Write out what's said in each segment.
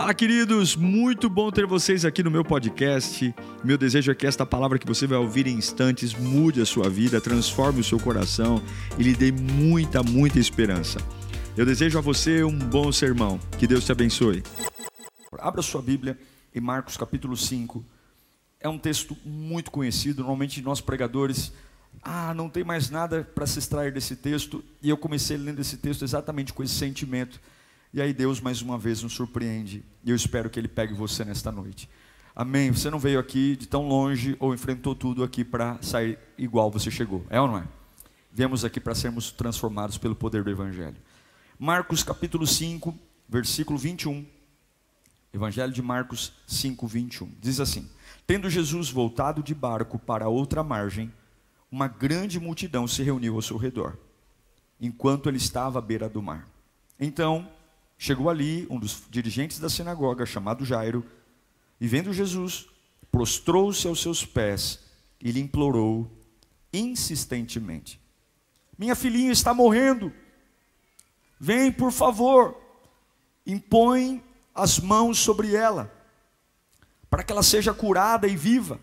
Fala, queridos! Muito bom ter vocês aqui no meu podcast. Meu desejo é que esta palavra que você vai ouvir em instantes mude a sua vida, transforme o seu coração e lhe dê muita, muita esperança. Eu desejo a você um bom sermão. Que Deus te abençoe. Abra sua Bíblia em Marcos capítulo 5. É um texto muito conhecido, normalmente nós pregadores ah, não tem mais nada para se extrair desse texto. E eu comecei lendo esse texto exatamente com esse sentimento e aí Deus mais uma vez nos surpreende. E eu espero que Ele pegue você nesta noite. Amém. Você não veio aqui de tão longe ou enfrentou tudo aqui para sair igual você chegou. É ou não é? Viemos aqui para sermos transformados pelo poder do Evangelho. Marcos capítulo 5, versículo 21. Evangelho de Marcos 5, 21. Diz assim: Tendo Jesus voltado de barco para outra margem, uma grande multidão se reuniu ao seu redor, enquanto ele estava à beira do mar. Então, Chegou ali um dos dirigentes da sinagoga, chamado Jairo, e vendo Jesus, prostrou-se aos seus pés e lhe implorou insistentemente: Minha filhinha está morrendo. Vem, por favor, impõe as mãos sobre ela, para que ela seja curada e viva.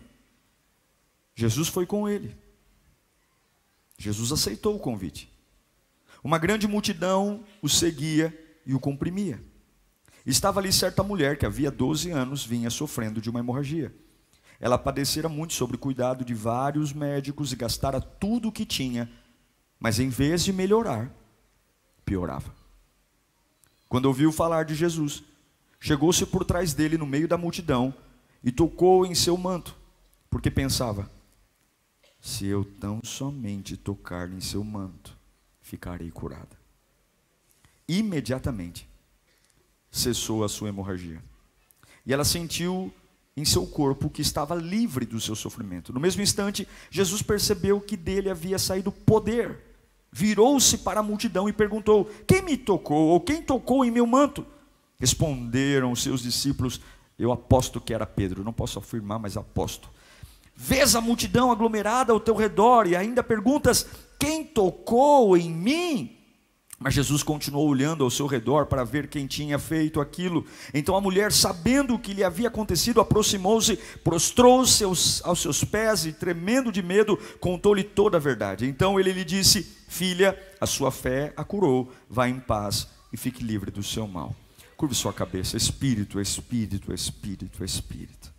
Jesus foi com ele. Jesus aceitou o convite. Uma grande multidão o seguia e o comprimia. Estava ali certa mulher que havia 12 anos vinha sofrendo de uma hemorragia. Ela padecera muito sobre o cuidado de vários médicos e gastara tudo o que tinha, mas em vez de melhorar, piorava. Quando ouviu falar de Jesus, chegou-se por trás dele no meio da multidão e tocou em seu manto, porque pensava: se eu tão somente tocar em seu manto, ficarei curada imediatamente cessou a sua hemorragia. E ela sentiu em seu corpo que estava livre do seu sofrimento. No mesmo instante, Jesus percebeu que dele havia saído poder. Virou-se para a multidão e perguntou: Quem me tocou? Ou quem tocou em meu manto? Responderam seus discípulos: Eu aposto que era Pedro. Não posso afirmar, mas aposto. Vês a multidão aglomerada ao teu redor e ainda perguntas: Quem tocou em mim? Mas Jesus continuou olhando ao seu redor para ver quem tinha feito aquilo. Então a mulher, sabendo o que lhe havia acontecido, aproximou-se, prostrou-se aos, aos, seus pés e, tremendo de medo, contou-lhe toda a verdade. Então ele lhe disse: Filha, a sua fé a curou, vá em paz e fique livre do seu mal. Curve sua cabeça, Espírito, Espírito, Espírito, Espírito.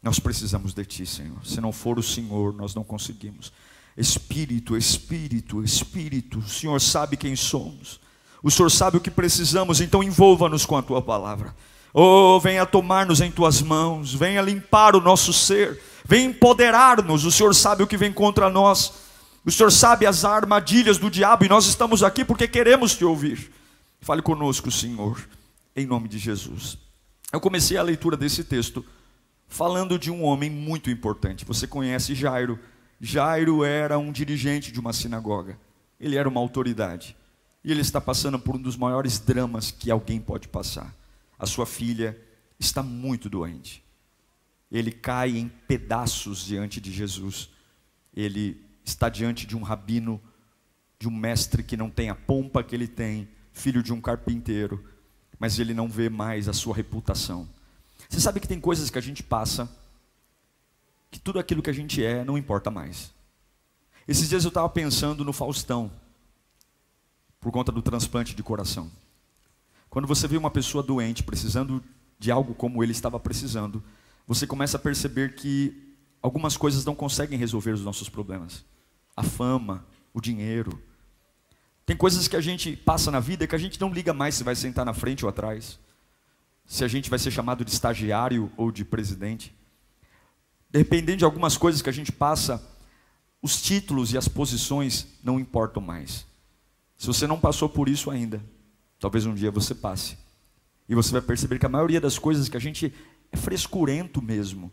Nós precisamos de Ti, Senhor. Se não for o Senhor, nós não conseguimos. Espírito, Espírito, Espírito, o Senhor sabe quem somos, o Senhor sabe o que precisamos, então envolva-nos com a tua palavra. Oh, venha tomar-nos em tuas mãos, venha limpar o nosso ser, venha empoderar-nos. O Senhor sabe o que vem contra nós, o Senhor sabe as armadilhas do diabo e nós estamos aqui porque queremos te ouvir. Fale conosco, Senhor, em nome de Jesus. Eu comecei a leitura desse texto falando de um homem muito importante. Você conhece Jairo Jairo era um dirigente de uma sinagoga, ele era uma autoridade, e ele está passando por um dos maiores dramas que alguém pode passar. A sua filha está muito doente. Ele cai em pedaços diante de Jesus. Ele está diante de um rabino, de um mestre que não tem a pompa que ele tem, filho de um carpinteiro, mas ele não vê mais a sua reputação. Você sabe que tem coisas que a gente passa que tudo aquilo que a gente é não importa mais. Esses dias eu estava pensando no Faustão, por conta do transplante de coração. Quando você vê uma pessoa doente, precisando de algo como ele estava precisando, você começa a perceber que algumas coisas não conseguem resolver os nossos problemas. A fama, o dinheiro. Tem coisas que a gente passa na vida que a gente não liga mais se vai sentar na frente ou atrás. Se a gente vai ser chamado de estagiário ou de presidente. Dependendo de algumas coisas que a gente passa, os títulos e as posições não importam mais. Se você não passou por isso ainda, talvez um dia você passe. E você vai perceber que a maioria das coisas que a gente é frescurento mesmo,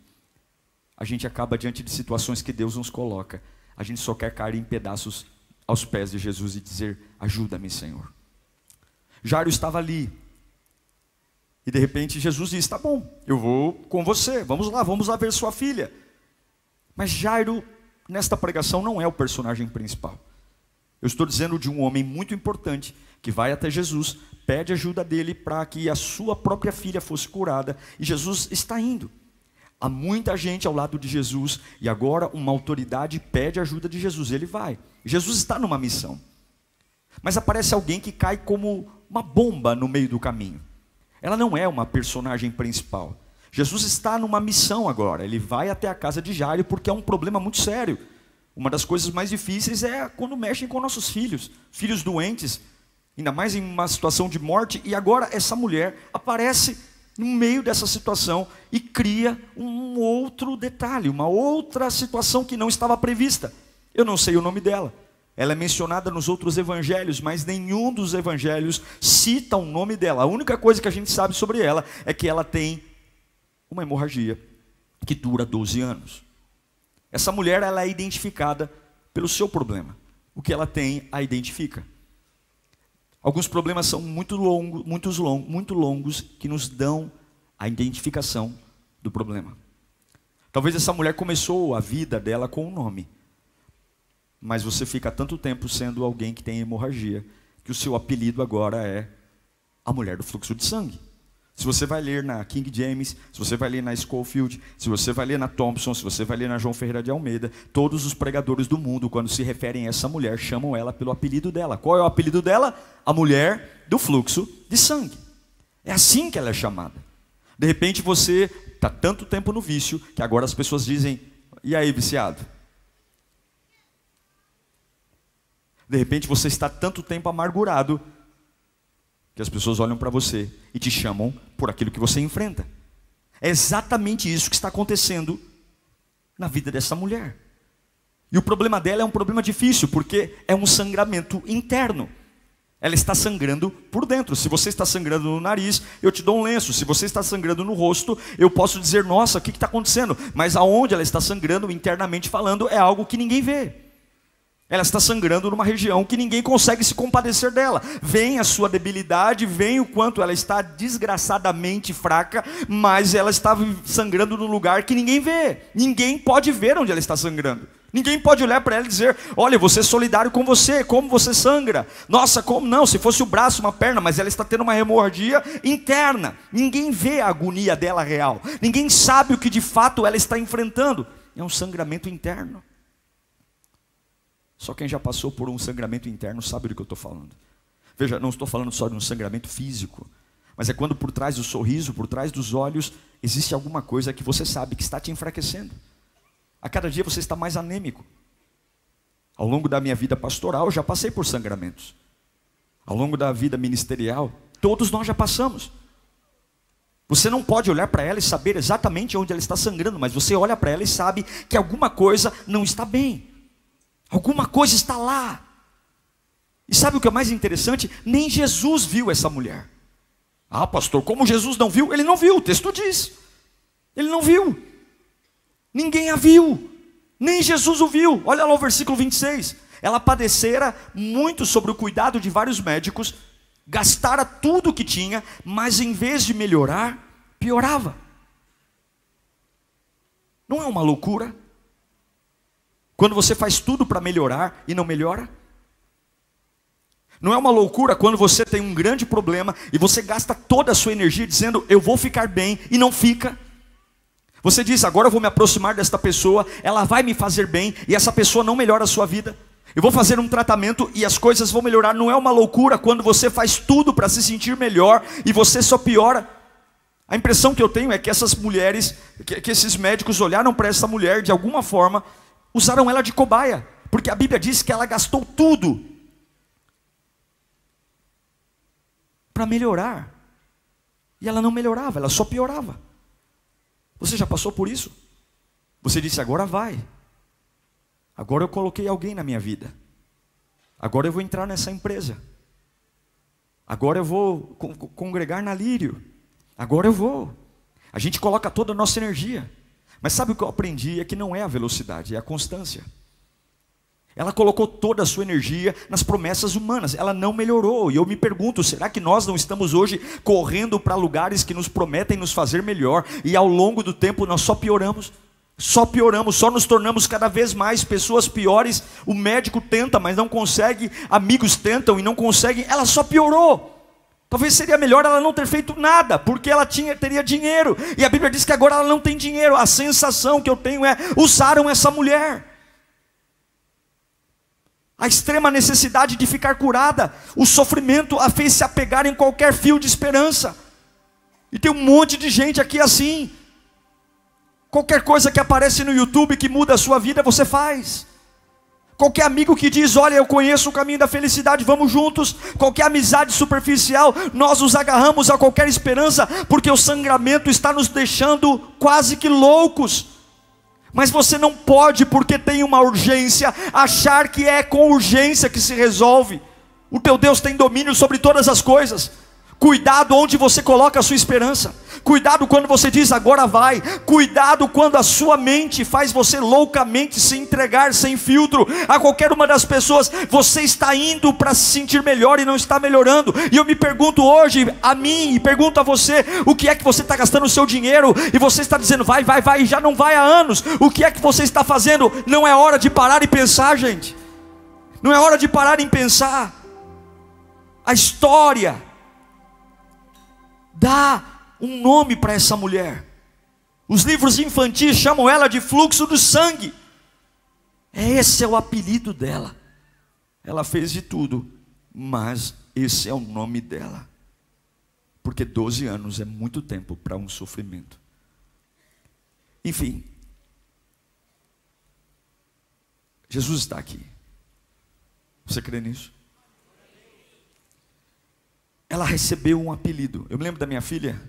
a gente acaba diante de situações que Deus nos coloca. A gente só quer cair em pedaços aos pés de Jesus e dizer: Ajuda-me, Senhor. Jairo estava ali, e de repente Jesus diz: Tá bom, eu vou com você, vamos lá, vamos lá ver sua filha. Mas Jairo, nesta pregação, não é o personagem principal. Eu estou dizendo de um homem muito importante que vai até Jesus, pede ajuda dele para que a sua própria filha fosse curada, e Jesus está indo. Há muita gente ao lado de Jesus, e agora uma autoridade pede ajuda de Jesus, ele vai. Jesus está numa missão. Mas aparece alguém que cai como uma bomba no meio do caminho. Ela não é uma personagem principal. Jesus está numa missão agora. Ele vai até a casa de Jairo porque é um problema muito sério. Uma das coisas mais difíceis é quando mexem com nossos filhos, filhos doentes, ainda mais em uma situação de morte. E agora essa mulher aparece no meio dessa situação e cria um outro detalhe, uma outra situação que não estava prevista. Eu não sei o nome dela. Ela é mencionada nos outros evangelhos, mas nenhum dos evangelhos cita o nome dela. A única coisa que a gente sabe sobre ela é que ela tem uma hemorragia que dura 12 anos. Essa mulher ela é identificada pelo seu problema. O que ela tem a identifica. Alguns problemas são muito longos, muitos long, muito longos que nos dão a identificação do problema. Talvez essa mulher começou a vida dela com um nome mas você fica tanto tempo sendo alguém que tem hemorragia, que o seu apelido agora é a mulher do fluxo de sangue. Se você vai ler na King James, se você vai ler na Schofield, se você vai ler na Thompson, se você vai ler na João Ferreira de Almeida, todos os pregadores do mundo, quando se referem a essa mulher, chamam ela pelo apelido dela. Qual é o apelido dela? A mulher do fluxo de sangue. É assim que ela é chamada. De repente você está tanto tempo no vício que agora as pessoas dizem: e aí, viciado? De repente você está tanto tempo amargurado que as pessoas olham para você e te chamam por aquilo que você enfrenta. É exatamente isso que está acontecendo na vida dessa mulher. E o problema dela é um problema difícil, porque é um sangramento interno. Ela está sangrando por dentro. Se você está sangrando no nariz, eu te dou um lenço. Se você está sangrando no rosto, eu posso dizer, nossa, o que está acontecendo? Mas aonde ela está sangrando, internamente falando, é algo que ninguém vê. Ela está sangrando numa região que ninguém consegue se compadecer dela. Vem a sua debilidade, vem o quanto ela está desgraçadamente fraca, mas ela está sangrando num lugar que ninguém vê. Ninguém pode ver onde ela está sangrando. Ninguém pode olhar para ela e dizer: Olha, você é solidário com você, como você sangra. Nossa, como não? Se fosse o braço, uma perna, mas ela está tendo uma hemorragia interna. Ninguém vê a agonia dela real. Ninguém sabe o que de fato ela está enfrentando. É um sangramento interno. Só quem já passou por um sangramento interno sabe do que eu estou falando. Veja, não estou falando só de um sangramento físico, mas é quando por trás do sorriso, por trás dos olhos, existe alguma coisa que você sabe que está te enfraquecendo. A cada dia você está mais anêmico. Ao longo da minha vida pastoral, já passei por sangramentos. Ao longo da vida ministerial, todos nós já passamos. Você não pode olhar para ela e saber exatamente onde ela está sangrando, mas você olha para ela e sabe que alguma coisa não está bem. Alguma coisa está lá. E sabe o que é mais interessante? Nem Jesus viu essa mulher. Ah, pastor, como Jesus não viu? Ele não viu, o texto diz. Ele não viu. Ninguém a viu. Nem Jesus o viu. Olha lá o versículo 26. Ela padecera muito sobre o cuidado de vários médicos, gastara tudo o que tinha, mas em vez de melhorar, piorava. Não é uma loucura? Quando você faz tudo para melhorar e não melhora? Não é uma loucura quando você tem um grande problema e você gasta toda a sua energia dizendo eu vou ficar bem e não fica? Você diz agora eu vou me aproximar desta pessoa, ela vai me fazer bem e essa pessoa não melhora a sua vida. Eu vou fazer um tratamento e as coisas vão melhorar. Não é uma loucura quando você faz tudo para se sentir melhor e você só piora. A impressão que eu tenho é que essas mulheres, que, que esses médicos olharam para essa mulher de alguma forma usaram ela de cobaia, porque a Bíblia diz que ela gastou tudo para melhorar. E ela não melhorava, ela só piorava. Você já passou por isso? Você disse: agora vai. Agora eu coloquei alguém na minha vida. Agora eu vou entrar nessa empresa. Agora eu vou congregar na Lírio. Agora eu vou. A gente coloca toda a nossa energia. Mas sabe o que eu aprendi? É que não é a velocidade, é a constância. Ela colocou toda a sua energia nas promessas humanas, ela não melhorou. E eu me pergunto: será que nós não estamos hoje correndo para lugares que nos prometem nos fazer melhor e ao longo do tempo nós só pioramos? Só pioramos, só nos tornamos cada vez mais pessoas piores. O médico tenta, mas não consegue. Amigos tentam e não conseguem. Ela só piorou. Talvez seria melhor ela não ter feito nada, porque ela tinha, teria dinheiro. E a Bíblia diz que agora ela não tem dinheiro. A sensação que eu tenho é: usaram essa mulher. A extrema necessidade de ficar curada, o sofrimento a fez se apegar em qualquer fio de esperança. E tem um monte de gente aqui assim. Qualquer coisa que aparece no YouTube que muda a sua vida, você faz. Qualquer amigo que diz, olha, eu conheço o caminho da felicidade, vamos juntos. Qualquer amizade superficial, nós nos agarramos a qualquer esperança, porque o sangramento está nos deixando quase que loucos. Mas você não pode, porque tem uma urgência, achar que é com urgência que se resolve. O teu Deus tem domínio sobre todas as coisas. Cuidado onde você coloca a sua esperança. Cuidado quando você diz agora vai. Cuidado quando a sua mente faz você loucamente se entregar sem filtro a qualquer uma das pessoas. Você está indo para se sentir melhor e não está melhorando. E eu me pergunto hoje a mim e pergunto a você: o que é que você está gastando o seu dinheiro? E você está dizendo vai, vai, vai e já não vai há anos. O que é que você está fazendo? Não é hora de parar e pensar, gente. Não é hora de parar em pensar. A história dá um nome para essa mulher. Os livros infantis chamam ela de fluxo do sangue. Esse é o apelido dela. Ela fez de tudo, mas esse é o nome dela. Porque 12 anos é muito tempo para um sofrimento. Enfim, Jesus está aqui. Você crê nisso? ela recebeu um apelido. Eu me lembro da minha filha,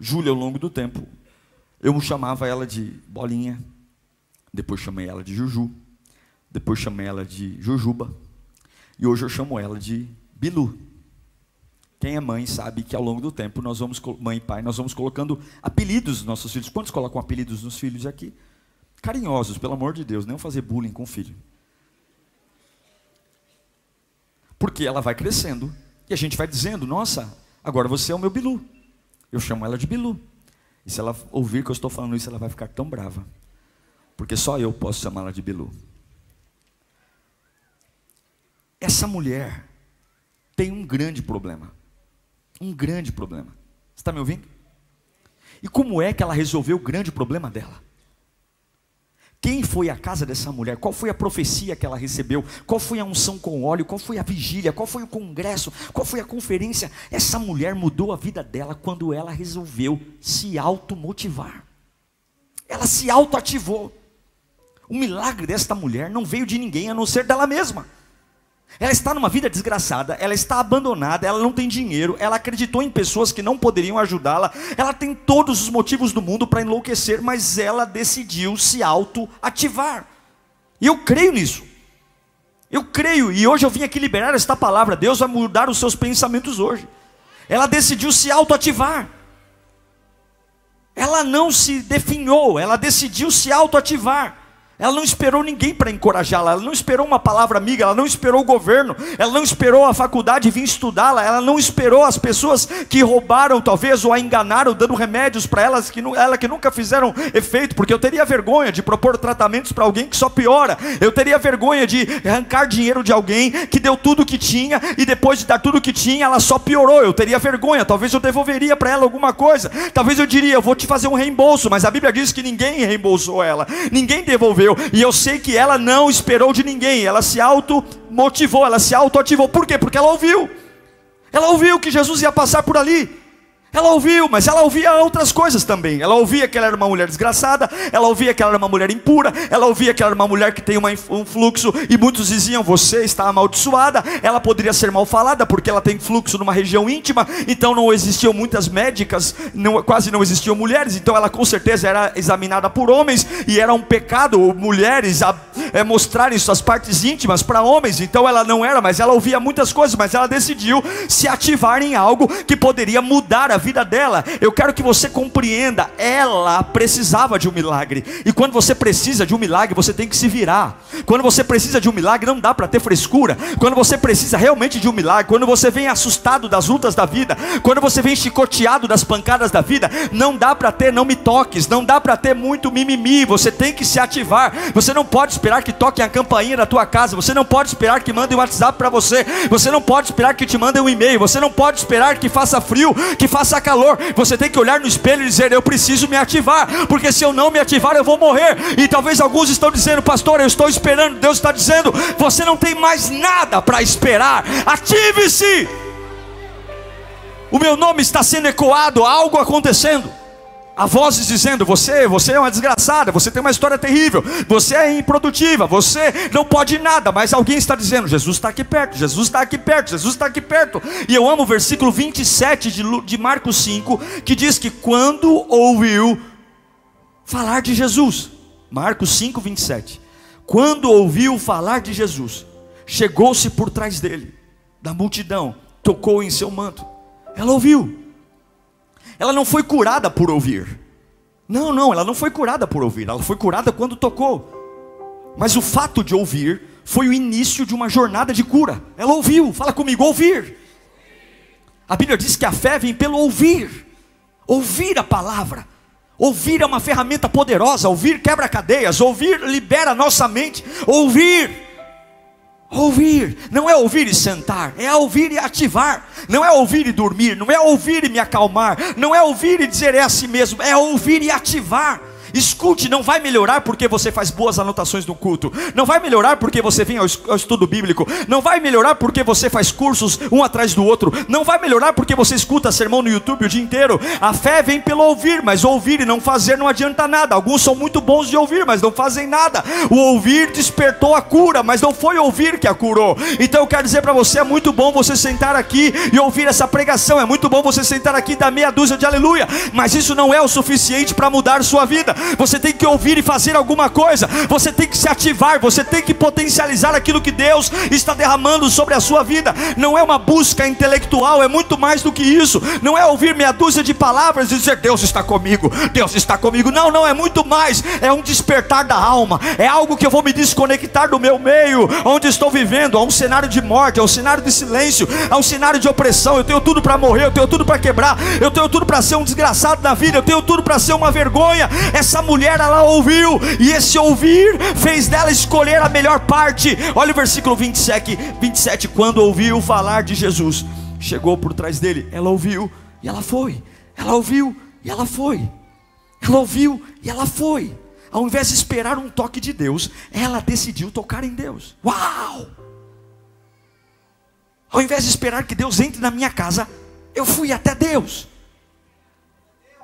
Júlia, ao longo do tempo. Eu chamava ela de Bolinha, depois chamei ela de Juju, depois chamei ela de Jujuba, e hoje eu chamo ela de Bilu. Quem é mãe sabe que ao longo do tempo nós vamos, mãe e pai, nós vamos colocando apelidos nos nossos filhos. Quantos colocam apelidos nos filhos aqui? Carinhosos, pelo amor de Deus, não fazer bullying com o filho. Porque ela vai crescendo e a gente vai dizendo: Nossa, agora você é o meu Bilu. Eu chamo ela de Bilu. E se ela ouvir que eu estou falando isso, ela vai ficar tão brava. Porque só eu posso chamá-la de Bilu. Essa mulher tem um grande problema. Um grande problema. Você está me ouvindo? E como é que ela resolveu o grande problema dela? Quem foi à casa dessa mulher? Qual foi a profecia que ela recebeu? Qual foi a unção com óleo? Qual foi a vigília? Qual foi o congresso? Qual foi a conferência? Essa mulher mudou a vida dela quando ela resolveu se automotivar. Ela se autoativou. O milagre desta mulher não veio de ninguém a não ser dela mesma. Ela está numa vida desgraçada, ela está abandonada, ela não tem dinheiro, ela acreditou em pessoas que não poderiam ajudá-la, ela tem todos os motivos do mundo para enlouquecer, mas ela decidiu se auto-ativar. E eu creio nisso. Eu creio, e hoje eu vim aqui liberar esta palavra. Deus vai mudar os seus pensamentos hoje. Ela decidiu se auto-ativar. Ela não se definhou, ela decidiu se auto-ativar. Ela não esperou ninguém para encorajá-la, ela não esperou uma palavra amiga, ela não esperou o governo, ela não esperou a faculdade vir estudá-la, ela não esperou as pessoas que roubaram talvez ou a enganaram dando remédios para elas que ela que nunca fizeram efeito, porque eu teria vergonha de propor tratamentos para alguém que só piora. Eu teria vergonha de arrancar dinheiro de alguém que deu tudo o que tinha e depois de dar tudo o que tinha, ela só piorou. Eu teria vergonha, talvez eu devolveria para ela alguma coisa. Talvez eu diria, eu vou te fazer um reembolso, mas a Bíblia diz que ninguém reembolsou ela. Ninguém devolveu e eu sei que ela não esperou de ninguém, ela se auto-motivou, ela se auto-ativou. Por quê? Porque ela ouviu. Ela ouviu que Jesus ia passar por ali. Ela ouviu, mas ela ouvia outras coisas também. Ela ouvia que ela era uma mulher desgraçada, ela ouvia que ela era uma mulher impura, ela ouvia que ela era uma mulher que tem uma, um fluxo, e muitos diziam: Você está amaldiçoada. Ela poderia ser mal falada, porque ela tem fluxo numa região íntima, então não existiam muitas médicas, não, quase não existiam mulheres, então ela com certeza era examinada por homens, e era um pecado, mulheres é, mostrarem suas partes íntimas para homens, então ela não era, mas ela ouvia muitas coisas, mas ela decidiu se ativar em algo que poderia mudar a vida dela. Eu quero que você compreenda, ela precisava de um milagre, e quando você precisa de um milagre, você tem que se virar. Quando você precisa de um milagre, não dá para ter frescura. Quando você precisa realmente de um milagre, quando você vem assustado das lutas da vida, quando você vem chicoteado das pancadas da vida, não dá para ter não me toques, não dá para ter muito mimimi, você tem que se ativar. Você não pode esperar que toquem a campainha da tua casa, você não pode esperar que mandem um WhatsApp para você, você não pode esperar que te mandem um e-mail, você não pode esperar que faça frio, que faça calor. Você tem que olhar no espelho e dizer: "Eu preciso me ativar, porque se eu não me ativar, eu vou morrer". E talvez alguns estão dizendo: "Pastor, eu estou esperando". Deus está dizendo: "Você não tem mais nada para esperar. Ative-se!" O meu nome está sendo ecoado, algo acontecendo. Há vozes dizendo: você, você é uma desgraçada, você tem uma história terrível, você é improdutiva, você não pode nada, mas alguém está dizendo: Jesus está aqui perto, Jesus está aqui perto, Jesus está aqui perto. E eu amo o versículo 27 de, de Marcos 5, que diz que quando ouviu falar de Jesus, Marcos 5, 27, quando ouviu falar de Jesus, chegou-se por trás dele, da multidão, tocou em seu manto. Ela ouviu. Ela não foi curada por ouvir. Não, não, ela não foi curada por ouvir. Ela foi curada quando tocou. Mas o fato de ouvir foi o início de uma jornada de cura. Ela ouviu, fala comigo, ouvir. A Bíblia diz que a fé vem pelo ouvir. Ouvir a palavra. Ouvir é uma ferramenta poderosa. Ouvir quebra cadeias. Ouvir libera nossa mente. Ouvir Ouvir, não é ouvir e sentar, é ouvir e ativar, não é ouvir e dormir, não é ouvir e me acalmar, não é ouvir e dizer é assim mesmo, é ouvir e ativar. Escute, não vai melhorar porque você faz boas anotações no culto, não vai melhorar porque você vem ao estudo bíblico, não vai melhorar porque você faz cursos um atrás do outro, não vai melhorar porque você escuta sermão no YouTube o dia inteiro. A fé vem pelo ouvir, mas ouvir e não fazer não adianta nada. Alguns são muito bons de ouvir, mas não fazem nada. O ouvir despertou a cura, mas não foi ouvir que a curou. Então eu quero dizer para você: é muito bom você sentar aqui e ouvir essa pregação, é muito bom você sentar aqui e dar meia dúzia de aleluia, mas isso não é o suficiente para mudar sua vida você tem que ouvir e fazer alguma coisa, você tem que se ativar, você tem que potencializar aquilo que Deus está derramando sobre a sua vida. Não é uma busca intelectual, é muito mais do que isso. Não é ouvir meia dúzia de palavras e dizer Deus está comigo, Deus está comigo. Não, não, é muito mais. É um despertar da alma, é algo que eu vou me desconectar do meu meio, onde estou vivendo. Há um cenário de morte, há um cenário de silêncio, há um cenário de opressão. Eu tenho tudo para morrer, eu tenho tudo para quebrar, eu tenho tudo para ser um desgraçado na vida, eu tenho tudo para ser uma vergonha. Essa mulher ela ouviu, e esse ouvir fez dela escolher a melhor parte. Olha o versículo 27, 27 quando ouviu falar de Jesus, chegou por trás dele, ela ouviu e ela foi. Ela ouviu e ela foi. Ela ouviu e ela foi. Ao invés de esperar um toque de Deus, ela decidiu tocar em Deus. Uau! Ao invés de esperar que Deus entre na minha casa, eu fui até Deus.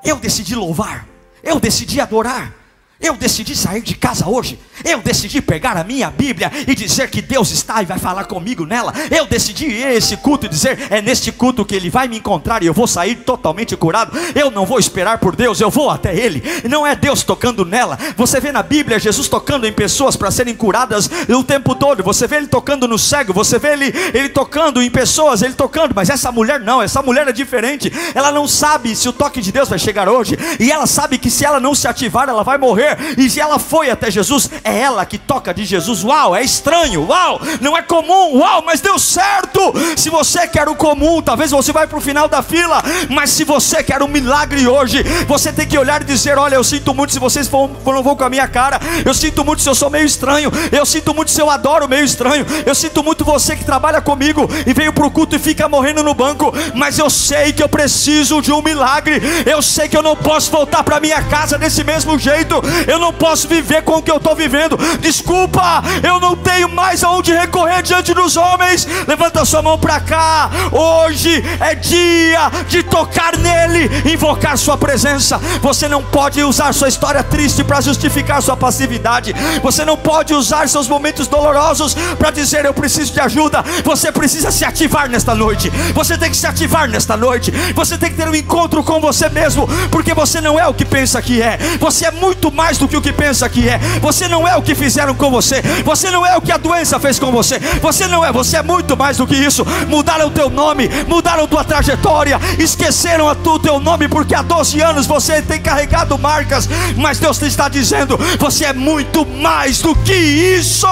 Eu decidi louvar. Eu decidi adorar. Eu decidi sair de casa hoje. Eu decidi pegar a minha Bíblia e dizer que Deus está e vai falar comigo nela. Eu decidi ir esse culto e dizer: é neste culto que Ele vai me encontrar e eu vou sair totalmente curado. Eu não vou esperar por Deus, eu vou até Ele. Não é Deus tocando nela. Você vê na Bíblia Jesus tocando em pessoas para serem curadas o tempo todo. Você vê Ele tocando no cego. Você vê Ele, ele tocando em pessoas. Ele tocando. Mas essa mulher não. Essa mulher é diferente. Ela não sabe se o toque de Deus vai chegar hoje. E ela sabe que se ela não se ativar, ela vai morrer morrer. E ela foi até Jesus, é ela que toca de Jesus. Uau, é estranho. Uau, não é comum. Uau, mas deu certo. Se você quer o comum, talvez você vai para o final da fila. Mas se você quer um milagre hoje, você tem que olhar e dizer: Olha, eu sinto muito se vocês não vão com a minha cara. Eu sinto muito se eu sou meio estranho. Eu sinto muito se eu adoro meio estranho. Eu sinto muito você que trabalha comigo e veio para o culto e fica morrendo no banco. Mas eu sei que eu preciso de um milagre. Eu sei que eu não posso voltar para minha casa desse mesmo jeito eu não posso viver com o que eu estou vivendo. Desculpa, eu não tenho mais aonde recorrer diante dos homens. Levanta sua mão para cá. Hoje é dia de tocar nele, invocar sua presença. Você não pode usar sua história triste para justificar sua passividade. Você não pode usar seus momentos dolorosos para dizer eu preciso de ajuda. Você precisa se ativar nesta noite. Você tem que se ativar nesta noite. Você tem que ter um encontro com você mesmo, porque você não é o que pensa que é. Você é muito mais mais do que o que pensa que é. Você não é o que fizeram com você. Você não é o que a doença fez com você. Você não é, você é muito mais do que isso. Mudaram o teu nome, mudaram tua trajetória, esqueceram o teu nome porque há 12 anos você tem carregado marcas, mas Deus te está dizendo: você é muito mais do que isso.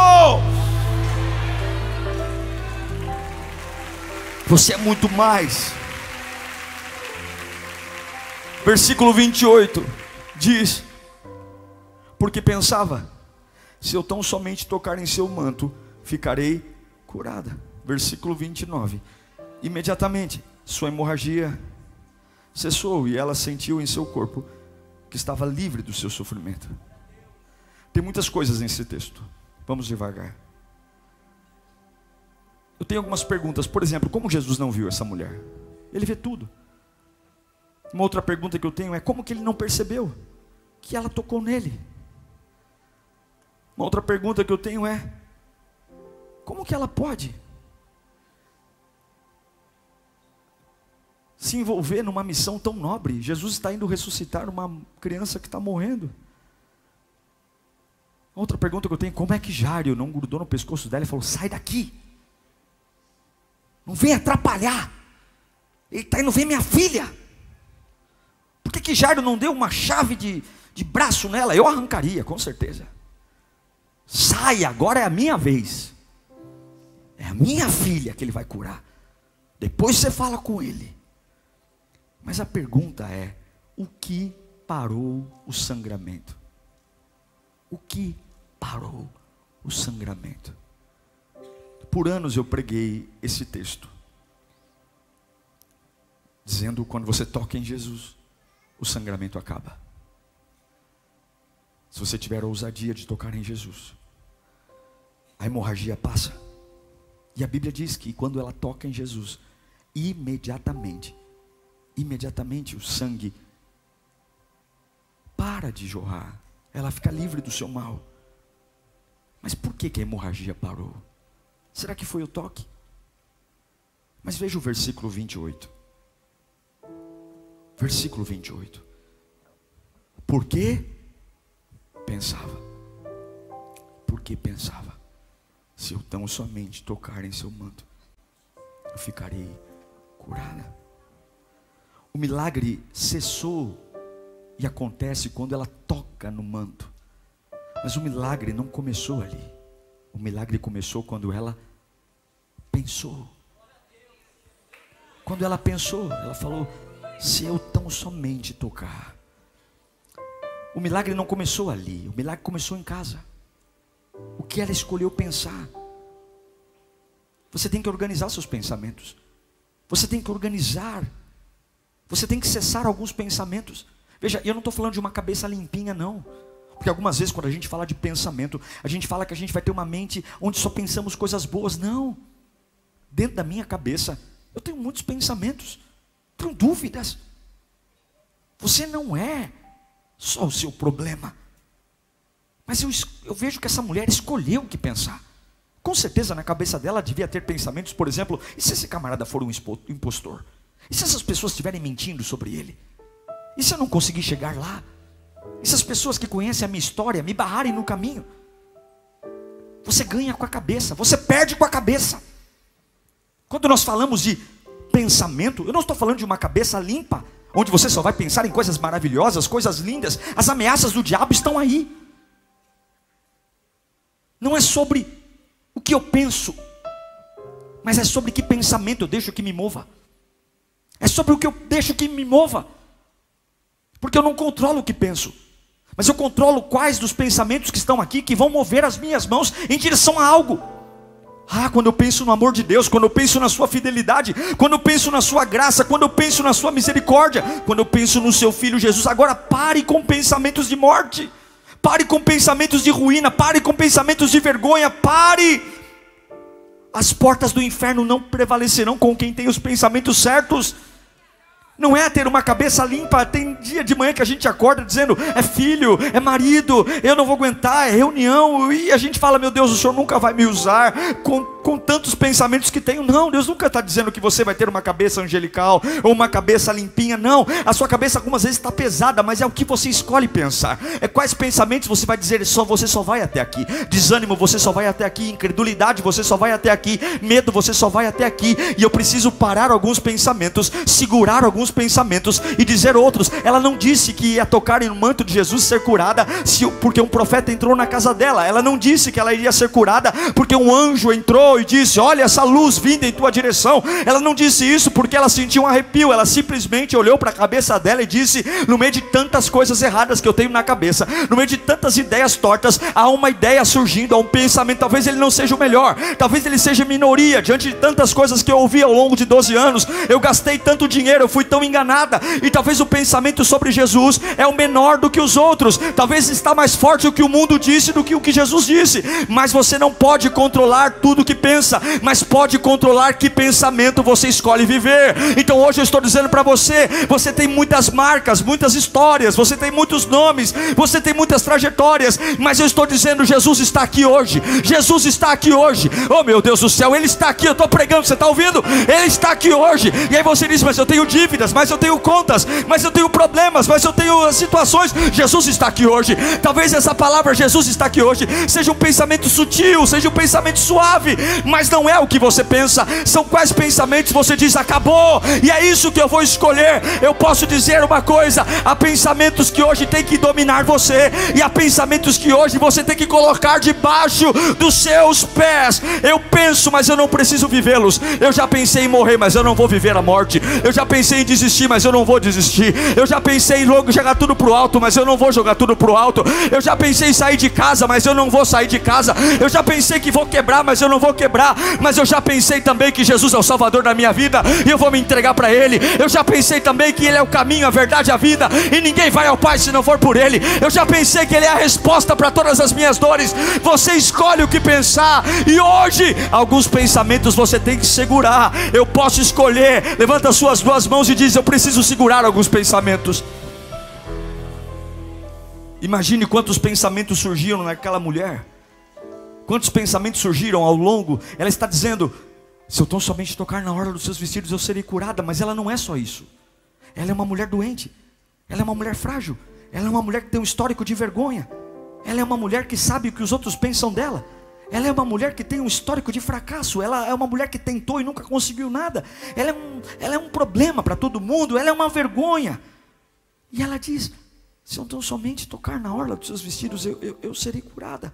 Você é muito mais. Versículo 28 diz: Porque pensava, se eu tão somente tocar em seu manto, ficarei curada. Versículo 29. Imediatamente, sua hemorragia cessou e ela sentiu em seu corpo que estava livre do seu sofrimento. Tem muitas coisas nesse texto. Vamos devagar. Eu tenho algumas perguntas. Por exemplo, como Jesus não viu essa mulher? Ele vê tudo. Uma outra pergunta que eu tenho é como que ele não percebeu que ela tocou nele? Uma outra pergunta que eu tenho é como que ela pode se envolver numa missão tão nobre? Jesus está indo ressuscitar uma criança que está morrendo. Outra pergunta que eu tenho: como é que Jário não grudou no pescoço dela e falou: sai daqui? Não vem atrapalhar. Ele está indo ver minha filha. Por que, que Jairo não deu uma chave de, de braço nela? Eu arrancaria, com certeza. Sai, agora é a minha vez. É a minha filha que ele vai curar. Depois você fala com ele. Mas a pergunta é: o que parou o sangramento? O que parou o sangramento? Por anos eu preguei esse texto, dizendo: quando você toca em Jesus, o sangramento acaba. Se você tiver a ousadia de tocar em Jesus, a hemorragia passa. E a Bíblia diz que quando ela toca em Jesus, imediatamente, imediatamente o sangue para de jorrar. Ela fica livre do seu mal. Mas por que, que a hemorragia parou? Será que foi o toque? Mas veja o versículo 28. Versículo 28. Por que pensava? Por que pensava? Se eu tão somente tocar em seu manto, eu ficarei curada. O milagre cessou e acontece quando ela toca no manto. Mas o milagre não começou ali. O milagre começou quando ela pensou. Quando ela pensou, ela falou: se eu tão somente tocar. O milagre não começou ali, o milagre começou em casa. O que ela escolheu pensar. Você tem que organizar seus pensamentos. Você tem que organizar. Você tem que cessar alguns pensamentos. Veja, eu não estou falando de uma cabeça limpinha, não. Porque algumas vezes, quando a gente fala de pensamento, a gente fala que a gente vai ter uma mente onde só pensamos coisas boas. Não. Dentro da minha cabeça, eu tenho muitos pensamentos, tenho dúvidas. Você não é só o seu problema. Mas eu, eu vejo que essa mulher escolheu o que pensar. Com certeza na cabeça dela devia ter pensamentos, por exemplo, e se esse camarada for um impostor? E se essas pessoas estiverem mentindo sobre ele? E se eu não conseguir chegar lá? E se as pessoas que conhecem a minha história me barrarem no caminho? Você ganha com a cabeça, você perde com a cabeça. Quando nós falamos de pensamento, eu não estou falando de uma cabeça limpa, onde você só vai pensar em coisas maravilhosas, coisas lindas. As ameaças do diabo estão aí. Não é sobre o que eu penso, mas é sobre que pensamento eu deixo que me mova. É sobre o que eu deixo que me mova. Porque eu não controlo o que penso. Mas eu controlo quais dos pensamentos que estão aqui que vão mover as minhas mãos em direção a algo. Ah, quando eu penso no amor de Deus, quando eu penso na sua fidelidade, quando eu penso na sua graça, quando eu penso na sua misericórdia, quando eu penso no seu filho Jesus, agora pare com pensamentos de morte. Pare com pensamentos de ruína, pare com pensamentos de vergonha, pare. As portas do inferno não prevalecerão com quem tem os pensamentos certos. Não é ter uma cabeça limpa. Tem dia de manhã que a gente acorda dizendo: é filho, é marido, eu não vou aguentar, é reunião. E a gente fala: meu Deus, o senhor nunca vai me usar. Com com tantos pensamentos que tenho. Não, Deus nunca está dizendo que você vai ter uma cabeça angelical ou uma cabeça limpinha. Não, a sua cabeça algumas vezes está pesada, mas é o que você escolhe pensar. É quais pensamentos você vai dizer, só você só vai até aqui. Desânimo, você só vai até aqui. Incredulidade, você só vai até aqui. Medo, você só vai até aqui. E eu preciso parar alguns pensamentos, segurar alguns pensamentos e dizer outros. Ela não disse que ia tocar no manto de Jesus ser curada porque um profeta entrou na casa dela. Ela não disse que ela iria ser curada porque um anjo entrou e disse: Olha essa luz vindo em tua direção. Ela não disse isso porque ela sentiu um arrepio. Ela simplesmente olhou para a cabeça dela e disse: No meio de tantas coisas erradas que eu tenho na cabeça, no meio de tantas ideias tortas, há uma ideia surgindo, há um pensamento. Talvez ele não seja o melhor, talvez ele seja minoria diante de tantas coisas que eu ouvi ao longo de 12 anos. Eu gastei tanto dinheiro, eu fui tão enganada. E talvez o pensamento sobre Jesus é o menor do que os outros. Talvez está mais forte do que o mundo disse do que o que Jesus disse. Mas você não pode controlar tudo que pensa, mas pode controlar que pensamento você escolhe viver. Então hoje eu estou dizendo para você: você tem muitas marcas, muitas histórias, você tem muitos nomes, você tem muitas trajetórias, mas eu estou dizendo: Jesus está aqui hoje. Jesus está aqui hoje. Oh meu Deus do céu, Ele está aqui. Eu estou pregando, você está ouvindo? Ele está aqui hoje. E aí você diz: Mas eu tenho dívidas, mas eu tenho contas, mas eu tenho problemas, mas eu tenho situações. Jesus está aqui hoje. Talvez essa palavra Jesus está aqui hoje seja um pensamento sutil, seja um pensamento suave, mas não é o que você pensa. São quais pensamentos você diz acabou, e é isso que eu vou escolher. Eu posso dizer uma coisa: há pensamentos que hoje tem que dominar você, e há pensamentos que hoje você tem que colocar debaixo dos seus pés. Eu penso, mas eu não preciso vivê-los. Eu já pensei em morrer, mas eu não vou viver a morte. Eu já pensei em desistir, mas eu não vou desistir. Eu já pensei em logo jogar tudo pro alto, mas eu não vou jogar tudo pro alto. Eu já pensei em sair de casa, mas eu não vou sair de casa. Eu já pensei que vou quebrar, mas eu não vou quebrar. Mas eu já pensei também que Jesus é o Salvador da minha vida e eu vou me entregar para Ele. Eu já pensei também que Ele é o caminho, a verdade, a vida e ninguém vai ao Pai se não for por Ele. Eu já pensei que Ele é a resposta para todas as minhas dores. Você escolhe o que pensar e hoje alguns pensamentos você tem que segurar. Eu posso escolher. Levanta suas duas mãos e diz: Eu preciso segurar alguns pensamentos. Imagine quantos pensamentos surgiram naquela mulher. Quantos pensamentos surgiram ao longo? Ela está dizendo: se eu tão somente tocar na hora dos seus vestidos, eu serei curada. Mas ela não é só isso. Ela é uma mulher doente. Ela é uma mulher frágil. Ela é uma mulher que tem um histórico de vergonha. Ela é uma mulher que sabe o que os outros pensam dela. Ela é uma mulher que tem um histórico de fracasso. Ela é uma mulher que tentou e nunca conseguiu nada. Ela é um, ela é um problema para todo mundo. Ela é uma vergonha. E ela diz: se eu tão somente tocar na orla dos seus vestidos, eu, eu, eu serei curada.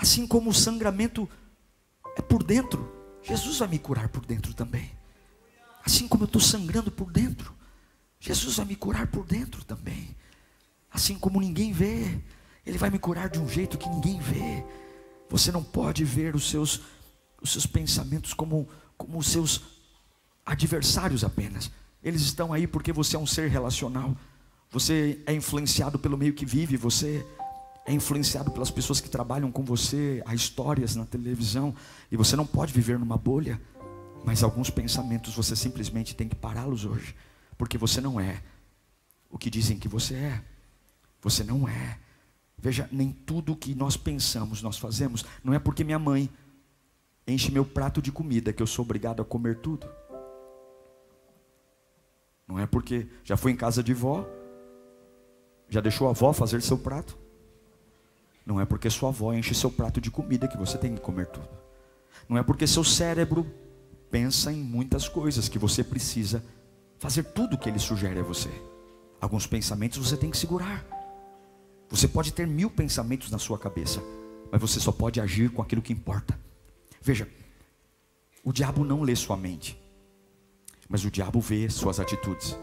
Assim como o sangramento é por dentro, Jesus vai me curar por dentro também. Assim como eu estou sangrando por dentro, Jesus vai me curar por dentro também. Assim como ninguém vê, Ele vai me curar de um jeito que ninguém vê. Você não pode ver os seus, os seus pensamentos como, como os seus adversários apenas. Eles estão aí porque você é um ser relacional. Você é influenciado pelo meio que vive, você é influenciado pelas pessoas que trabalham com você, há histórias na televisão, e você não pode viver numa bolha, mas alguns pensamentos você simplesmente tem que pará-los hoje, porque você não é o que dizem que você é. Você não é. Veja, nem tudo que nós pensamos, nós fazemos, não é porque minha mãe enche meu prato de comida que eu sou obrigado a comer tudo. Não é porque já fui em casa de vó, já deixou a avó fazer seu prato. Não é porque sua avó enche seu prato de comida que você tem que comer tudo. Não é porque seu cérebro pensa em muitas coisas que você precisa fazer tudo o que ele sugere a você. Alguns pensamentos você tem que segurar. Você pode ter mil pensamentos na sua cabeça, mas você só pode agir com aquilo que importa. Veja, o diabo não lê sua mente, mas o diabo vê suas atitudes.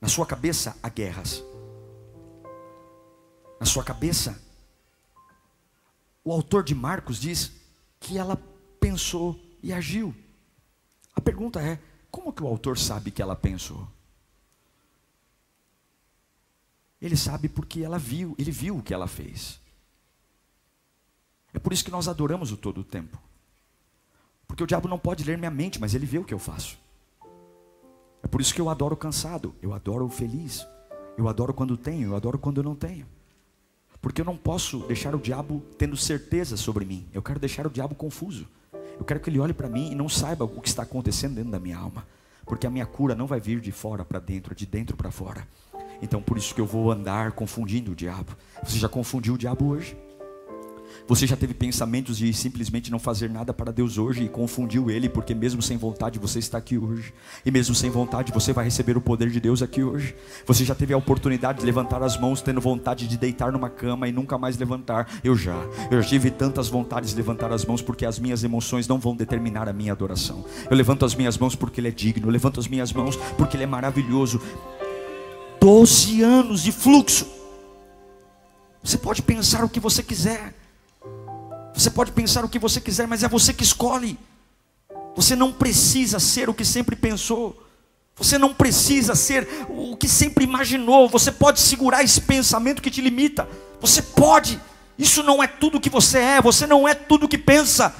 Na sua cabeça há guerras na sua cabeça. O autor de Marcos diz que ela pensou e agiu. A pergunta é: como que o autor sabe que ela pensou? Ele sabe porque ela viu, ele viu o que ela fez. É por isso que nós adoramos o todo o tempo. Porque o diabo não pode ler minha mente, mas ele vê o que eu faço. É por isso que eu adoro cansado, eu adoro feliz, eu adoro quando tenho, eu adoro quando não tenho. Porque eu não posso deixar o diabo tendo certeza sobre mim. Eu quero deixar o diabo confuso. Eu quero que ele olhe para mim e não saiba o que está acontecendo dentro da minha alma. Porque a minha cura não vai vir de fora para dentro, de dentro para fora. Então por isso que eu vou andar confundindo o diabo. Você já confundiu o diabo hoje? Você já teve pensamentos de simplesmente não fazer nada para Deus hoje e confundiu Ele, porque mesmo sem vontade você está aqui hoje, e mesmo sem vontade você vai receber o poder de Deus aqui hoje. Você já teve a oportunidade de levantar as mãos, tendo vontade de deitar numa cama e nunca mais levantar. Eu já, eu já tive tantas vontades de levantar as mãos, porque as minhas emoções não vão determinar a minha adoração. Eu levanto as minhas mãos porque Ele é digno, eu levanto as minhas mãos porque Ele é maravilhoso. Doze anos de fluxo. Você pode pensar o que você quiser. Você pode pensar o que você quiser, mas é você que escolhe. Você não precisa ser o que sempre pensou. Você não precisa ser o que sempre imaginou. Você pode segurar esse pensamento que te limita. Você pode. Isso não é tudo que você é. Você não é tudo que pensa.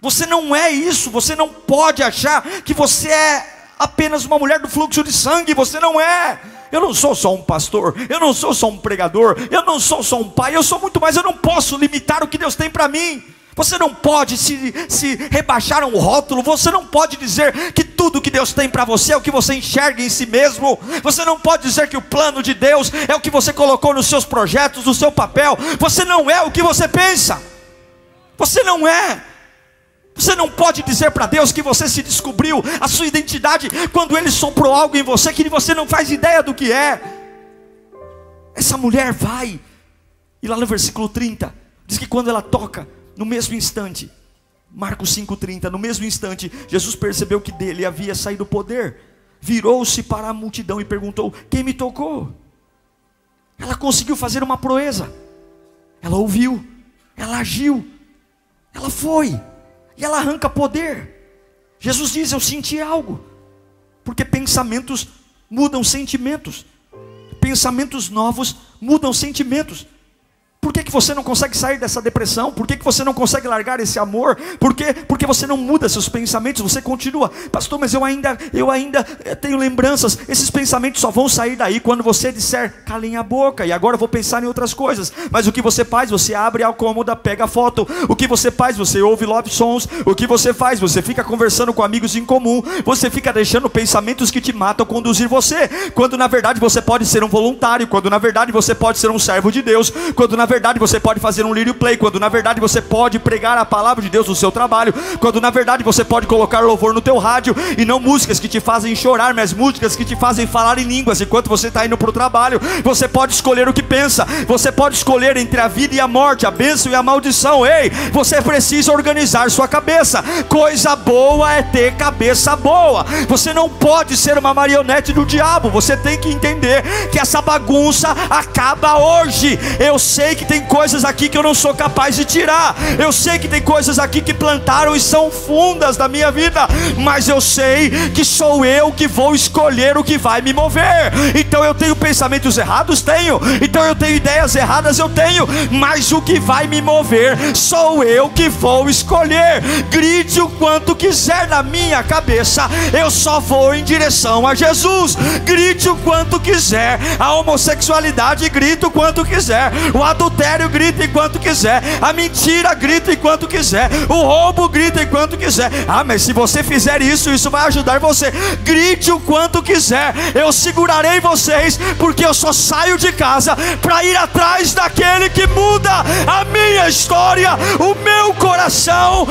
Você não é isso. Você não pode achar que você é apenas uma mulher do fluxo de sangue. Você não é. Eu não sou só um pastor, eu não sou só um pregador, eu não sou só um pai, eu sou muito mais, eu não posso limitar o que Deus tem para mim. Você não pode se, se rebaixar a um rótulo, você não pode dizer que tudo que Deus tem para você é o que você enxerga em si mesmo, você não pode dizer que o plano de Deus é o que você colocou nos seus projetos, no seu papel, você não é o que você pensa, você não é. Você não pode dizer para Deus que você se descobriu a sua identidade quando Ele soprou algo em você que você não faz ideia do que é. Essa mulher vai, e lá no versículo 30, diz que quando ela toca, no mesmo instante, Marcos 5,30, no mesmo instante, Jesus percebeu que dele havia saído poder, virou-se para a multidão e perguntou: Quem me tocou? Ela conseguiu fazer uma proeza, ela ouviu, ela agiu, ela foi e ela arranca poder. Jesus diz: Eu senti algo, porque pensamentos mudam sentimentos, pensamentos novos mudam sentimentos. Por que, que você não consegue sair dessa depressão? Por que, que você não consegue largar esse amor? Por quê? Porque você não muda seus pensamentos, você continua, pastor, mas eu ainda, eu ainda eh, tenho lembranças. Esses pensamentos só vão sair daí quando você disser, calem a boca, e agora eu vou pensar em outras coisas. Mas o que você faz? Você abre a cômoda, pega a foto. O que você faz? Você ouve love songs. O que você faz? Você fica conversando com amigos em comum. Você fica deixando pensamentos que te matam conduzir você. Quando na verdade você pode ser um voluntário, quando na verdade você pode ser um servo de Deus, quando na verdade você pode fazer um lírio play, quando na verdade você pode pregar a palavra de Deus no seu trabalho, quando na verdade você pode colocar louvor no teu rádio e não músicas que te fazem chorar, mas músicas que te fazem falar em línguas enquanto você está indo para o trabalho. Você pode escolher o que pensa, você pode escolher entre a vida e a morte, a bênção e a maldição. Ei, você precisa organizar sua cabeça. Coisa boa é ter cabeça boa. Você não pode ser uma marionete do diabo. Você tem que entender que essa bagunça acaba hoje. Eu sei que que tem coisas aqui que eu não sou capaz de tirar. Eu sei que tem coisas aqui que plantaram e são fundas da minha vida, mas eu sei que sou eu que vou escolher o que vai me mover. Então eu tenho pensamentos errados, tenho. Então eu tenho ideias erradas, eu tenho. Mas o que vai me mover sou eu que vou escolher. Grite o quanto quiser na minha cabeça, eu só vou em direção a Jesus. Grite o quanto quiser, a homossexualidade grita o quanto quiser, o adultério adultério grita enquanto quiser, a mentira grita enquanto quiser, o roubo grita enquanto quiser. Ah, mas se você fizer isso, isso vai ajudar você. Grite o quanto quiser, eu segurarei vocês, porque eu só saio de casa para ir atrás daquele que muda a minha história, o meu coração.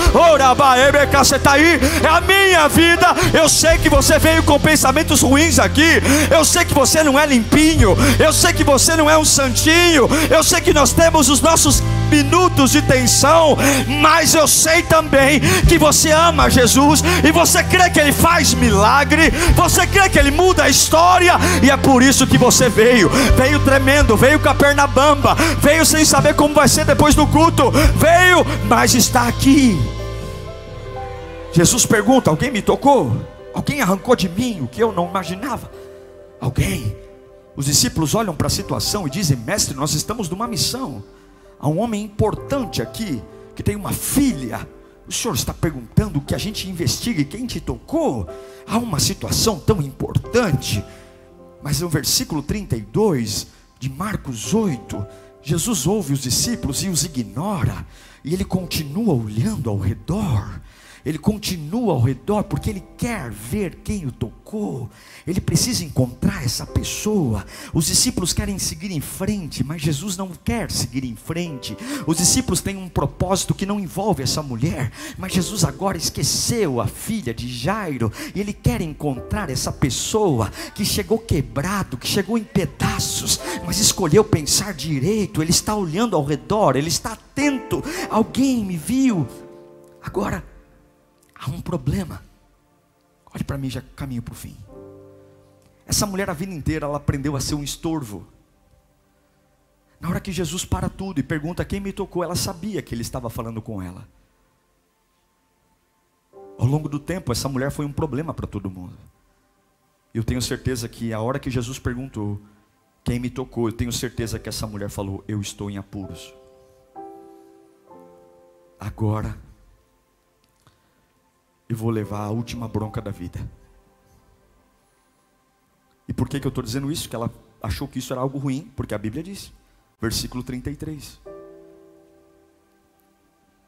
você está aí, é a minha vida. Eu sei que você veio com pensamentos ruins aqui, eu sei que você não é limpinho, eu sei que você não é um santinho, eu sei que nós temos os nossos minutos de tensão, mas eu sei também que você ama Jesus e você crê que Ele faz milagre, você crê que Ele muda a história, e é por isso que você veio. Veio tremendo, veio com a perna bamba, veio sem saber como vai ser depois do culto, veio, mas está aqui. Jesus pergunta: Alguém me tocou? Alguém arrancou de mim o que eu não imaginava? Alguém? Os discípulos olham para a situação e dizem: Mestre, nós estamos numa missão. Há um homem importante aqui que tem uma filha. O senhor está perguntando que a gente investigue quem te tocou? Há uma situação tão importante. Mas no versículo 32 de Marcos 8, Jesus ouve os discípulos e os ignora, e ele continua olhando ao redor. Ele continua ao redor porque ele quer ver quem o tocou. Ele precisa encontrar essa pessoa. Os discípulos querem seguir em frente, mas Jesus não quer seguir em frente. Os discípulos têm um propósito que não envolve essa mulher, mas Jesus agora esqueceu a filha de Jairo e ele quer encontrar essa pessoa que chegou quebrado, que chegou em pedaços, mas escolheu pensar direito. Ele está olhando ao redor, ele está atento. Alguém me viu. Agora há um problema. Olhe para mim, já caminho para o fim. Essa mulher a vida inteira ela aprendeu a ser um estorvo. Na hora que Jesus para tudo e pergunta quem me tocou, ela sabia que ele estava falando com ela. Ao longo do tempo, essa mulher foi um problema para todo mundo. Eu tenho certeza que a hora que Jesus perguntou quem me tocou, eu tenho certeza que essa mulher falou: Eu estou em apuros. Agora e vou levar a última bronca da vida. E por que, que eu estou dizendo isso? Que ela achou que isso era algo ruim, porque a Bíblia diz, versículo 33.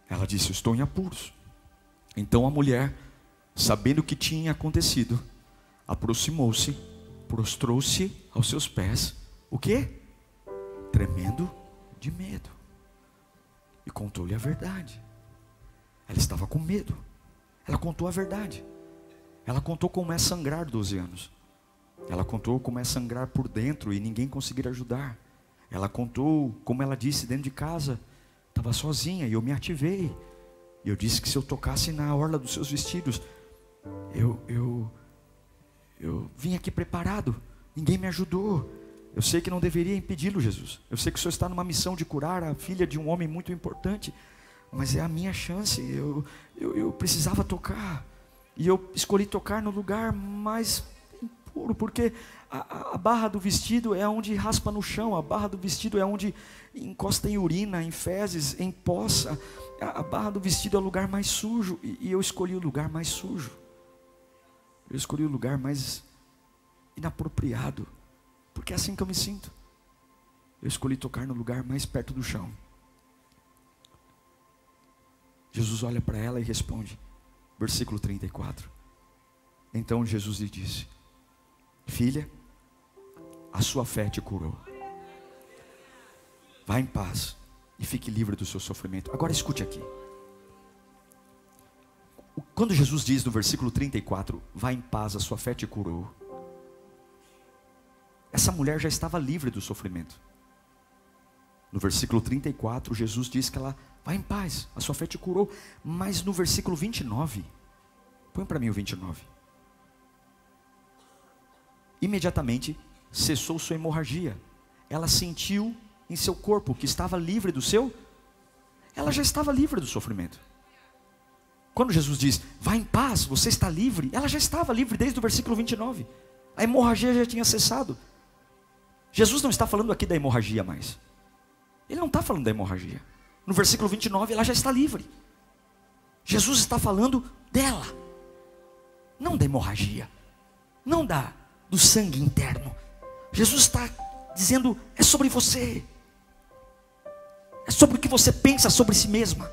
Ela disse: estou em apuros. Então a mulher, sabendo o que tinha acontecido, aproximou-se, prostrou-se aos seus pés, o que? Tremendo de medo. E contou-lhe a verdade. Ela estava com medo. Ela contou a verdade. Ela contou como é sangrar 12 anos. Ela contou como é sangrar por dentro e ninguém conseguir ajudar. Ela contou como ela disse dentro de casa, estava sozinha e eu me ativei. E eu disse que se eu tocasse na orla dos seus vestidos, eu eu eu vim aqui preparado. Ninguém me ajudou. Eu sei que não deveria impedi-lo, Jesus. Eu sei que o Senhor está numa missão de curar a filha de um homem muito importante mas é a minha chance. Eu, eu, eu, precisava tocar. E eu escolhi tocar no lugar mais impuro, porque a, a, barra do vestido é onde raspa no chão, a barra do vestido é onde encosta em urina, em fezes, em poça. A, a barra do vestido é o lugar mais sujo, e, e eu escolhi o lugar mais sujo. Eu escolhi o lugar mais inapropriado, porque é assim que eu me sinto. Eu escolhi tocar no lugar mais perto do chão. Jesus olha para ela e responde, versículo 34. Então Jesus lhe disse: Filha, a sua fé te curou. Vá em paz e fique livre do seu sofrimento. Agora escute aqui. Quando Jesus diz no versículo 34, vá em paz, a sua fé te curou. Essa mulher já estava livre do sofrimento. No versículo 34, Jesus diz que ela Vai em paz, a sua fé te curou. Mas no versículo 29, põe para mim o 29. Imediatamente cessou sua hemorragia. Ela sentiu em seu corpo que estava livre do seu. Ela já estava livre do sofrimento. Quando Jesus diz, vá em paz, você está livre, ela já estava livre desde o versículo 29. A hemorragia já tinha cessado. Jesus não está falando aqui da hemorragia mais. Ele não está falando da hemorragia no versículo 29, ela já está livre. Jesus está falando dela, não da hemorragia, não da do sangue interno. Jesus está dizendo é sobre você. É sobre o que você pensa sobre si mesma.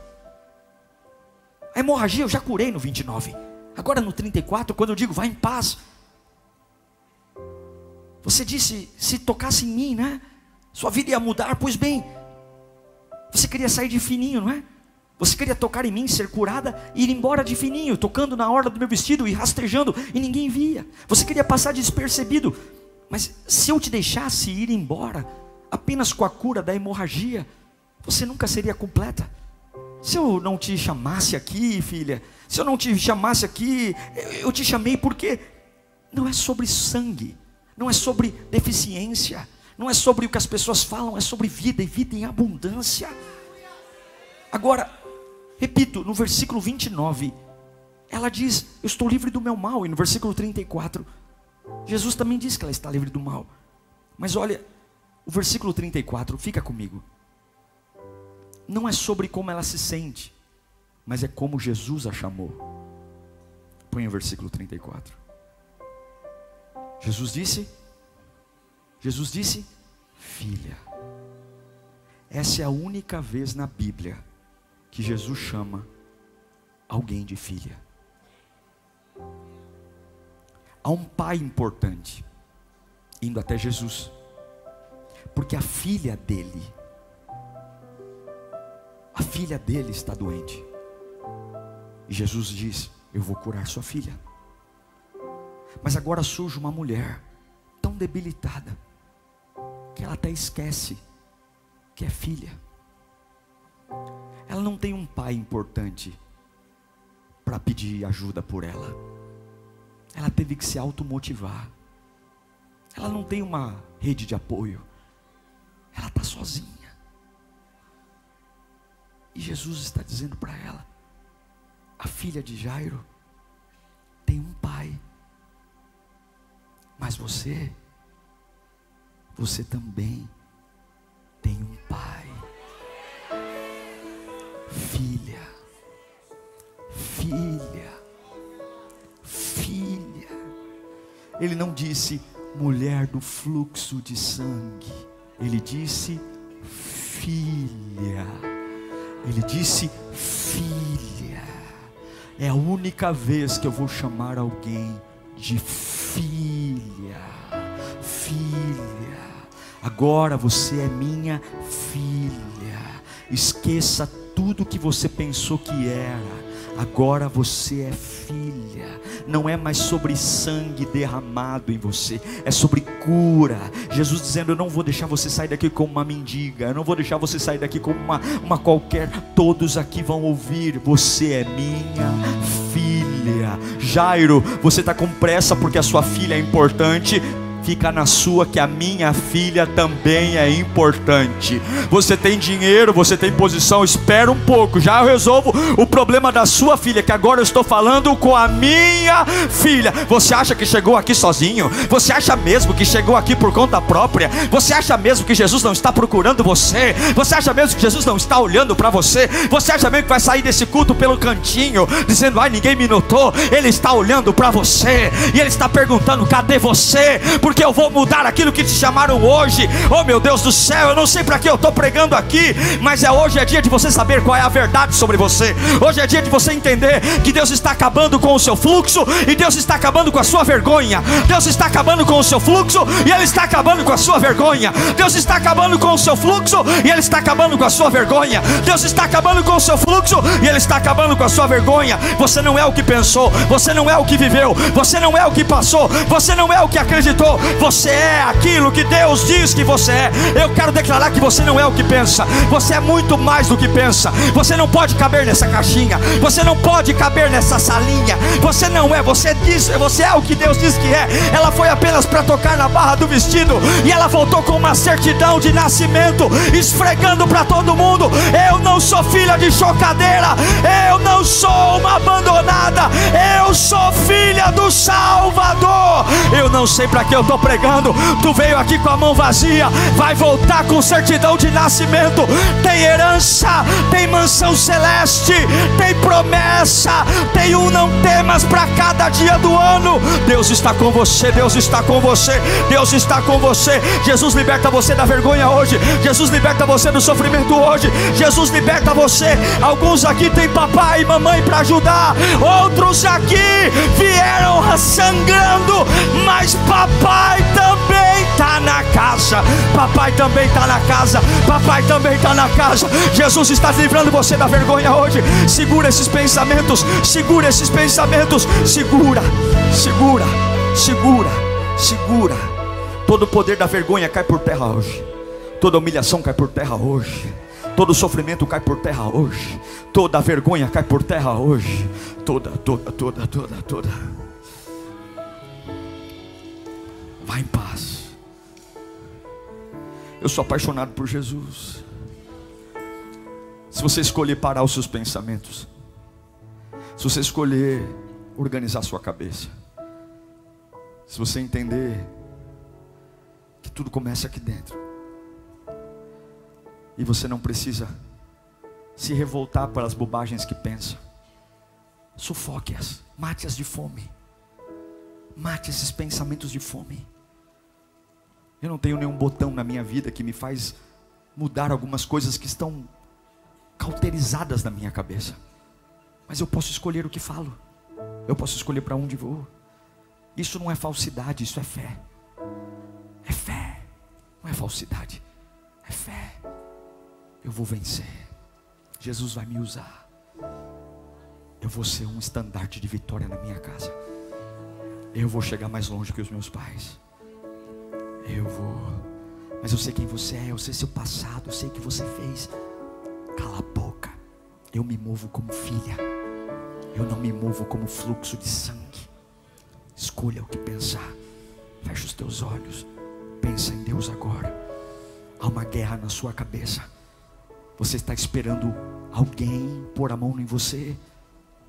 A hemorragia eu já curei no 29. Agora no 34, quando eu digo vá em paz. Você disse, se tocasse em mim, né? Sua vida ia mudar. Pois bem, você queria sair de fininho, não é? Você queria tocar em mim, ser curada e ir embora de fininho, tocando na orla do meu vestido e rastejando e ninguém via. Você queria passar despercebido. Mas se eu te deixasse ir embora apenas com a cura da hemorragia, você nunca seria completa. Se eu não te chamasse aqui, filha, se eu não te chamasse aqui, eu te chamei porque não é sobre sangue, não é sobre deficiência, não é sobre o que as pessoas falam, é sobre vida e vida em abundância. Agora, repito, no versículo 29, ela diz: Eu estou livre do meu mal. E no versículo 34, Jesus também diz que ela está livre do mal. Mas olha, o versículo 34, fica comigo. Não é sobre como ela se sente, mas é como Jesus a chamou. Põe o versículo 34. Jesus disse: Jesus disse: Filha. Essa é a única vez na Bíblia que Jesus chama alguém de filha. Há um pai importante indo até Jesus, porque a filha dele, a filha dele está doente. E Jesus diz: Eu vou curar sua filha. Mas agora surge uma mulher tão debilitada que ela até esquece que é filha. Ela não tem um pai importante para pedir ajuda por ela. Ela teve que se automotivar. Ela não tem uma rede de apoio. Ela está sozinha. E Jesus está dizendo para ela: a filha de Jairo tem um pai. Mas você, você também tem um pai. Filha, filha, filha. Ele não disse mulher do fluxo de sangue, ele disse filha. Ele disse filha. É a única vez que eu vou chamar alguém de filha. Agora você é minha filha. Esqueça tudo que você pensou que era. Agora você é filha. Não é mais sobre sangue derramado em você, é sobre cura. Jesus dizendo: Eu não vou deixar você sair daqui como uma mendiga, eu não vou deixar você sair daqui como uma, uma qualquer. Todos aqui vão ouvir: Você é minha filha. Jairo, você está com pressa porque a sua filha é importante fica na sua que a minha filha também é importante. Você tem dinheiro, você tem posição, espera um pouco, já eu resolvo o problema da sua filha, que agora eu estou falando com a minha filha. Você acha que chegou aqui sozinho? Você acha mesmo que chegou aqui por conta própria? Você acha mesmo que Jesus não está procurando você? Você acha mesmo que Jesus não está olhando para você? Você acha mesmo que vai sair desse culto pelo cantinho, dizendo: "Ai, ninguém me notou"? Ele está olhando para você e ele está perguntando: "Cadê você?" Por porque eu vou mudar aquilo que te chamaram hoje. Oh meu Deus do céu, eu não sei para que eu estou pregando aqui, mas é hoje é dia de você saber qual é a verdade sobre você. Hoje é dia de você entender que Deus está acabando com o seu fluxo e Deus está acabando com a sua vergonha. Deus está acabando com o seu fluxo e Ele está acabando com a sua vergonha. Deus está acabando com o seu fluxo e Ele está acabando com a sua vergonha. Deus está acabando com o seu fluxo e Ele está acabando com a sua vergonha. Você não é o que pensou, você não é o que viveu, você não é o que passou, você não é o que acreditou, você é aquilo que Deus diz que você é. Eu quero declarar que você não é o que pensa. Você é muito mais do que pensa. Você não pode caber nessa caixinha. Você não pode caber nessa salinha. Você não é. Você diz. Você é o que Deus diz que é. Ela foi apenas para tocar na barra do vestido e ela voltou com uma certidão de nascimento, esfregando para todo mundo. Eu não sou filha de chocadeira. Eu não sou uma abandonada. Eu sou filha do Salvador. Eu não sei para que eu estou pregando. Tu veio aqui com a mão vazia, vai voltar com certidão de nascimento. Tem herança, tem mansão celeste, tem promessa, tem um não temas para cada dia do ano. Deus está com você, Deus está com você, Deus está com você. Jesus liberta você da vergonha hoje. Jesus liberta você do sofrimento hoje. Jesus liberta você. Alguns aqui têm papai e mamãe para ajudar, outros aqui vieram sangrando, mas papai Papai também está na casa. Papai também está na casa. Papai também está na casa. Jesus está livrando você da vergonha hoje. Segura esses pensamentos. Segura esses pensamentos. Segura, segura, segura, segura. Todo o poder da vergonha cai por terra hoje. Toda humilhação cai por terra hoje. Todo sofrimento cai por terra hoje. Toda vergonha cai por terra hoje. Toda, toda, toda, toda, toda. Vá em paz. Eu sou apaixonado por Jesus. Se você escolher parar os seus pensamentos, se você escolher organizar sua cabeça, se você entender que tudo começa aqui dentro, e você não precisa se revoltar pelas bobagens que pensa, sufoque-as, mate-as de fome, mate esses pensamentos de fome. Eu não tenho nenhum botão na minha vida que me faz mudar algumas coisas que estão cauterizadas na minha cabeça. Mas eu posso escolher o que falo. Eu posso escolher para onde vou. Isso não é falsidade, isso é fé. É fé. Não é falsidade. É fé. Eu vou vencer. Jesus vai me usar. Eu vou ser um estandarte de vitória na minha casa. Eu vou chegar mais longe que os meus pais. Eu vou. Mas eu sei quem você é, eu sei seu passado, eu sei o que você fez. Cala a boca. Eu me movo como filha. Eu não me movo como fluxo de sangue. Escolha o que pensar. Feche os teus olhos. Pensa em Deus agora. Há uma guerra na sua cabeça. Você está esperando alguém pôr a mão em você.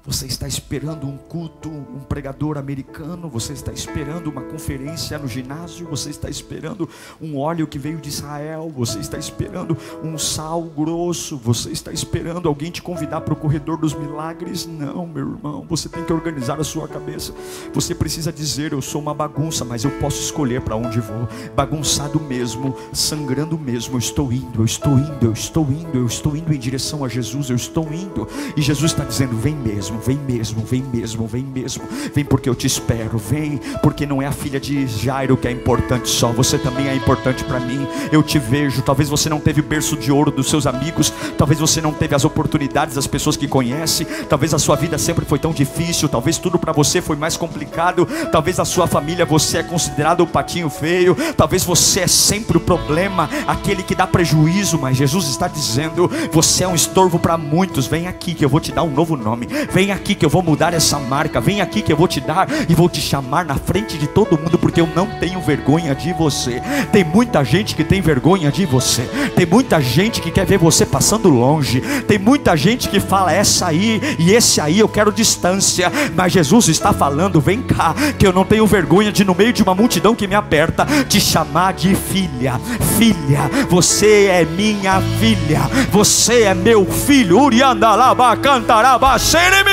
Você está esperando um culto, um pregador americano, você está esperando uma conferência no ginásio, você está esperando um óleo que veio de Israel, você está esperando um sal grosso, você está esperando alguém te convidar para o corredor dos milagres. Não, meu irmão, você tem que organizar a sua cabeça. Você precisa dizer: Eu sou uma bagunça, mas eu posso escolher para onde vou. Bagunçado mesmo, sangrando mesmo, eu estou indo, eu estou indo, eu estou indo, eu estou indo em direção a Jesus, eu estou indo. E Jesus está dizendo: Vem mesmo mesmo, vem mesmo, vem mesmo, vem mesmo. Vem porque eu te espero, vem porque não é a filha de Jairo que é importante só, você também é importante para mim. Eu te vejo. Talvez você não teve o berço de ouro dos seus amigos, talvez você não teve as oportunidades das pessoas que conhece, talvez a sua vida sempre foi tão difícil, talvez tudo para você foi mais complicado, talvez a sua família você é considerado o patinho feio, talvez você é sempre o problema, aquele que dá prejuízo, mas Jesus está dizendo: você é um estorvo para muitos. Vem aqui que eu vou te dar um novo nome. Vem Vem aqui que eu vou mudar essa marca. Vem aqui que eu vou te dar e vou te chamar na frente de todo mundo, porque eu não tenho vergonha de você. Tem muita gente que tem vergonha de você. Tem muita gente que quer ver você passando longe. Tem muita gente que fala essa aí e esse aí eu quero distância. Mas Jesus está falando: vem cá, que eu não tenho vergonha de no meio de uma multidão que me aperta te chamar de filha. Filha, você é minha filha. Você é meu filho. Uriandalaba cantaraba sereme